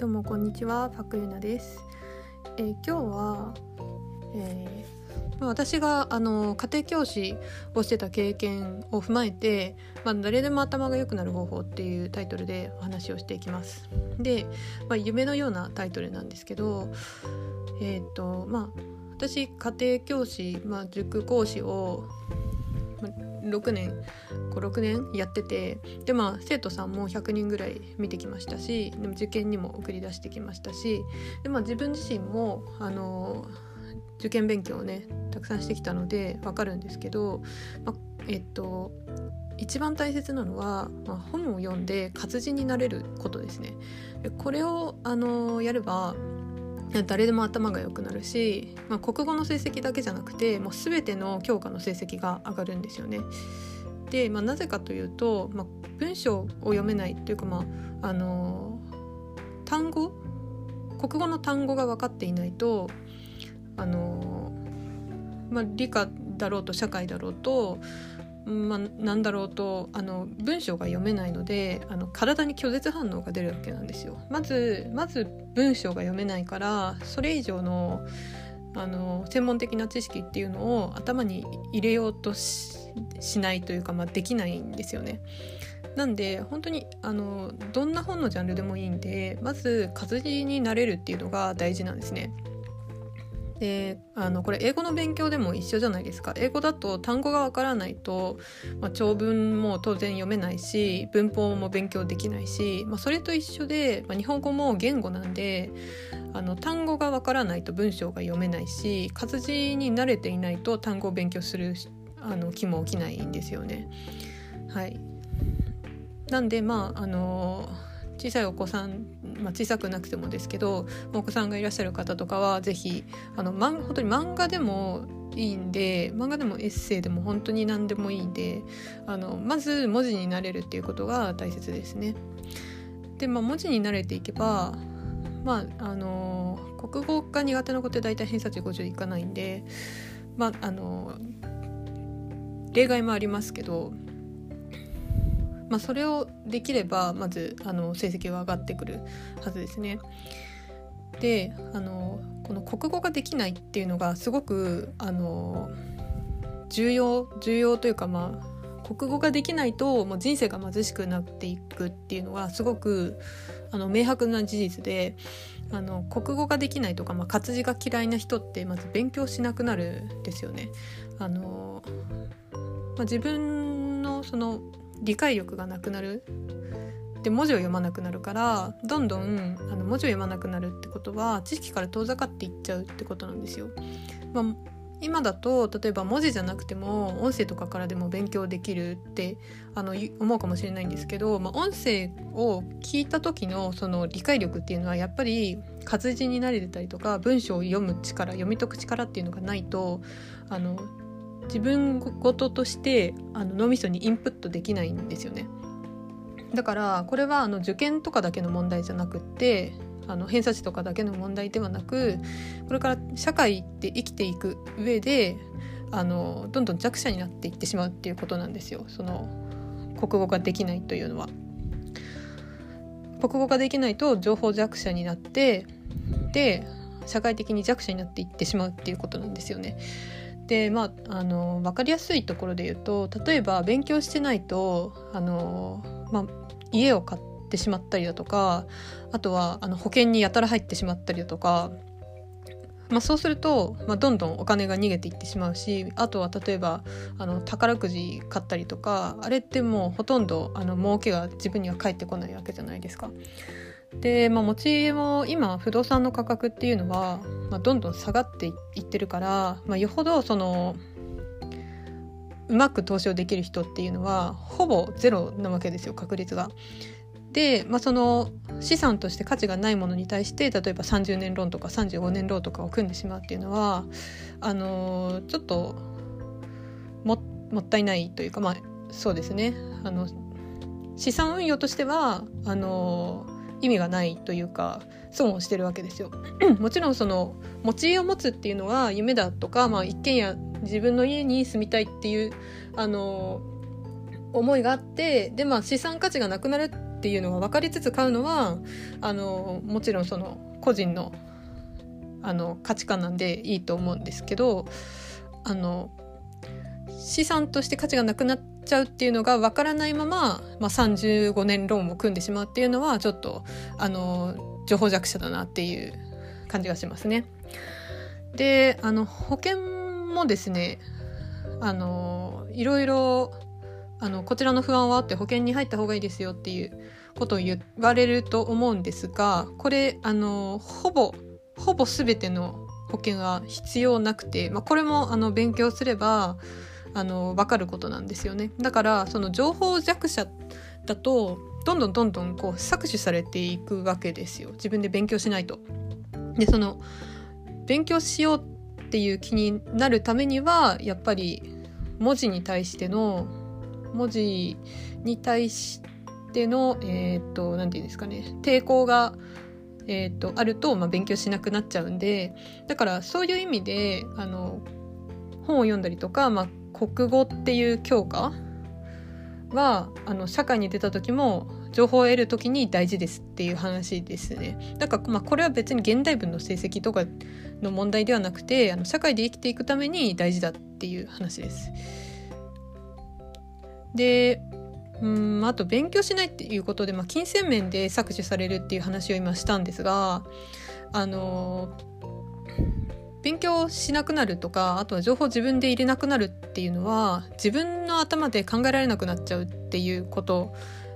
どうもこんにちはパクユナです、えー、今日は、えー、私があの家庭教師をしてた経験を踏まえて、まあ、誰でも頭が良くなる方法っていうタイトルでお話をしていきます。で、まあ、夢のようなタイトルなんですけどえっ、とまあ私家庭教師、まあ、塾講師を6年56年やっててでまあ生徒さんも100人ぐらい見てきましたしでも受験にも送り出してきましたしで、まあ、自分自身もあの受験勉強をねたくさんしてきたので分かるんですけど、まあ、えっと一番大切なのは、まあ、本を読んで活字になれることですね。これをあのやれば誰でも頭が良くなるし、まあ、国語の成績だけじゃなくてもう全ての教科の成績が上がるんですよね。で、まあ、なぜかというと、まあ、文章を読めないというか、まあ、あの単語？国語の単語が分かっていないとあの、まあ、理科だろうと社会だろうとまあ、なんだろうとあの文章が読めないのであの体に拒絶反応が出るわけなんですよ。まずまず文章が読めないからそれ以上のあの専門的な知識っていうのを頭に入れようとしないというか、まあ、できないんですよね。なんで本当にあのどんな本のジャンルでもいいんでまず活字になれるっていうのが大事なんですね。であのこれ英語の勉強でも一緒じゃないですか英語だと単語がわからないと、まあ、長文も当然読めないし文法も勉強できないし、まあ、それと一緒で、まあ、日本語も言語なんであの単語がわからないと文章が読めないし活字に慣れていないと単語を勉強するあの気も起きないんですよね。はいなんでまああの小さいお子さん、まあ、小さくなくてもですけどお子さんがいらっしゃる方とかは是非あの、ま、本当に漫画でもいいんで漫画でもエッセイでも本当に何でもいいんであのまず文字になれるっていうことが大切ですね。で、まあ、文字に慣れていけばまああの国語が苦手な子って大体偏差値50いかないんでまああの例外もありますけどまあ、それをできればまずあの成績は上がってくるはずですね。であのこの国語ができないっていうのがすごくあの重要重要というかまあ国語ができないともう人生が貧しくなっていくっていうのはすごくあの明白な事実であの国語ができないとか、まあ、活字が嫌いな人ってまず勉強しなくなるんですよね。あのまあ、自分のその理解力がなくなるで文字を読まなくなるからどんどんあの文字を読まなくなるってことは知識から遠ざかっていっちゃうってことなんですよ。まあ、今だと例えば文字じゃなくても音声とかからでも勉強できるってあの思うかもしれないんですけど、まあ、音声を聞いた時のその理解力っていうのはやっぱり活字になれてたりとか文章を読む力読み解く力っていうのがないとあの自分事としてあの脳みそにインプットできないんですよね。だからこれはあの受験とかだけの問題じゃなくってあの偏差値とかだけの問題ではなくこれから社会で生きていく上であのどんどん弱者になっていってしまうっていうことなんですよその国語ができないというのは。国語ができないと情報弱者になってで社会的に弱者になっていってしまうっていうことなんですよね。でまああの分かりやすいところで言うと例えば勉強してないとあの、まあ、家を買ってしまったりだとかあとはあの保険にやたら入ってしまったりだとかまあ、そうすると、まあ、どんどんお金が逃げていってしまうしあとは例えばあの宝くじ買ったりとかあれってもうほとんどあの儲けが自分には返ってこないわけじゃないですか。で、まあ、持ち家も今不動産の価格っていうのは、まあ、どんどん下がっていってるから、まあ、よほどそのうまく投資をできる人っていうのはほぼゼロなわけですよ確率が。で、まあ、その資産として価値がないものに対して例えば30年ローンとか35年ローンとかを組んでしまうっていうのはあのちょっともったいないというかまあそうですねあの資産運用としてはあの意味がないというか損をしてるわけですよ。もちろんその持ち家を持つっていうのは夢だとか、まあ、一軒家自分の家に住みたいっていうあの思いがあってでまあ資産価値がなくなるっっていうのが分かりつつ買うのはあのもちろんその個人のあの価値観なんでいいと思うんですけどあの資産として価値がなくなっちゃうっていうのが分からないまま、まあ、35年ローンを組んでしまうっていうのはちょっとあの情報弱者だなっていう感じがしますね。であの保険もですねあのいろいろあのこちらの不安はあって保険に入った方がいいですよっていうことを言われると思うんですがこれあのほぼほぼ全ての保険は必要なくて、まあ、これもあの勉強すればあの分かることなんですよね。だからその情報弱者だとどんどんどんどんこう搾取されていくわけですよ。自分で勉強しないと。でその勉強しようっていう気になるためにはやっぱり文字に対しての文字に対してのえっ、と何て言うんですかね。抵抗がえーと、あると、まあ、勉強しなくなっちゃうんでだからそういう意味であの本を読んだりとか、まあ、国語っていう教科はあの社会に出た時も情報を得る時に大事ですっていう話ですね。だから、まあ、これは別に現代文の成績とかの問題ではなくてあの社会で生きていくために大事だっていう話です。でうんあと勉強しないっていうことで、まあ、金銭面で搾取されるっていう話を今したんですがあの勉強しなくなるとかあとは情報自分で入れなくなるっていうのは自分の頭で考えられなくなっちゃうっていうこと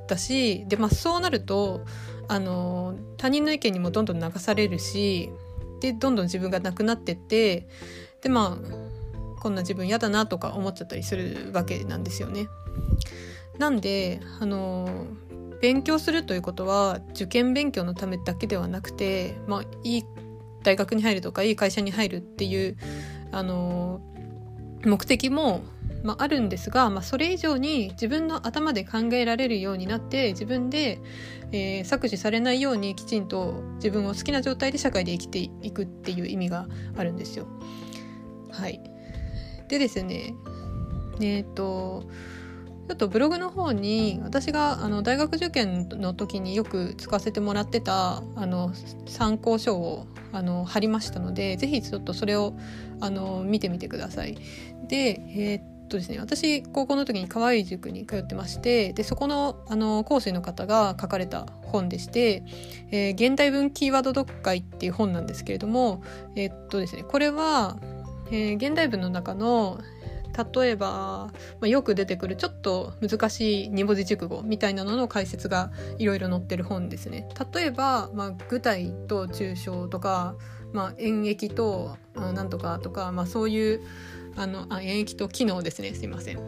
だしで、まあ、そうなるとあの他人の意見にもどんどん流されるしでどんどん自分がなくなってってでまあこんな自分嫌だなとか思っちゃったりするわけなんですよね。なんであの勉強するということは受験勉強のためだけではなくて、まあ、いい大学に入るとかいい会社に入るっていうあの目的も、まあ、あるんですが、まあ、それ以上に自分の頭で考えられるようになって自分で、えー、搾取されないようにきちんと自分を好きな状態で社会で生きていくっていう意味があるんですよ。はい、でですねえっ、とちょっとブログの方に私があの大学受験の時によく使わせてもらってたあの参考書をあの貼りましたので是非ちょっとそれをあの見てみてください。で、えー、っとですね、私高校の時に河合塾に通ってましてでそこのあの講師の方が書かれた本でして「えー、現代文キーワード読解」っていう本なんですけれどもえ、っとですねこれは、えー、現代文の中の例えば、まあ、よく出てくるちょっと難しい二文字熟語みたいなのの解説がいろいろ載ってる本ですね。例えば、まあ、具体と抽象とか、まあ、演疫となんとかとか、まあ、そういうあのあ演疫と機能ですねすいません。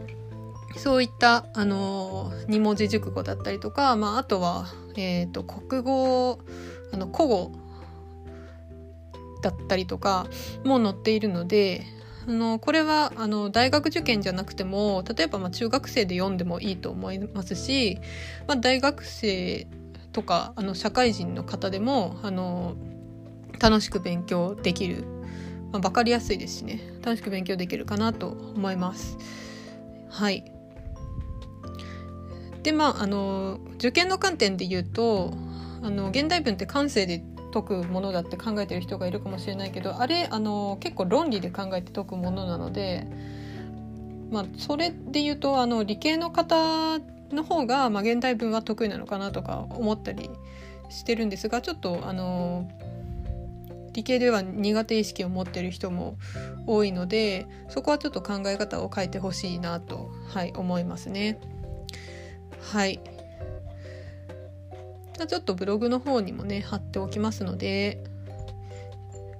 そういったあの二文字熟語だったりとか、まあ、あとは、えーと、と国語あの古語だったりとかも載っているのであのこれはあの大学受験じゃなくても例えばま中学生で読んでもいいと思いますし、まあ、大学生とかあの社会人の方でもあの楽しく勉強できる、まあ、分かりやすいですしね楽しく勉強できるかなと思います。はいでまああの受験の観点で言うとあの現代文って感性で解くものだって考えてる人がいるかもしれないけどあれあの結構論理で考えて解くものなので、まあ、それで言うとあの理系の方の方が、まあ、現代文は得意なのかなとか思ったりしてるんですがちょっとあの理系では苦手意識を持ってる人も多いのでそこはちょっと考え方を変えてほしいなと、はい、思いますね。はいちょっとブログの方にもね貼っておきますので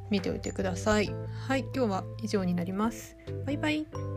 見ておいてください。はい、今日は以上になります。バイバイ。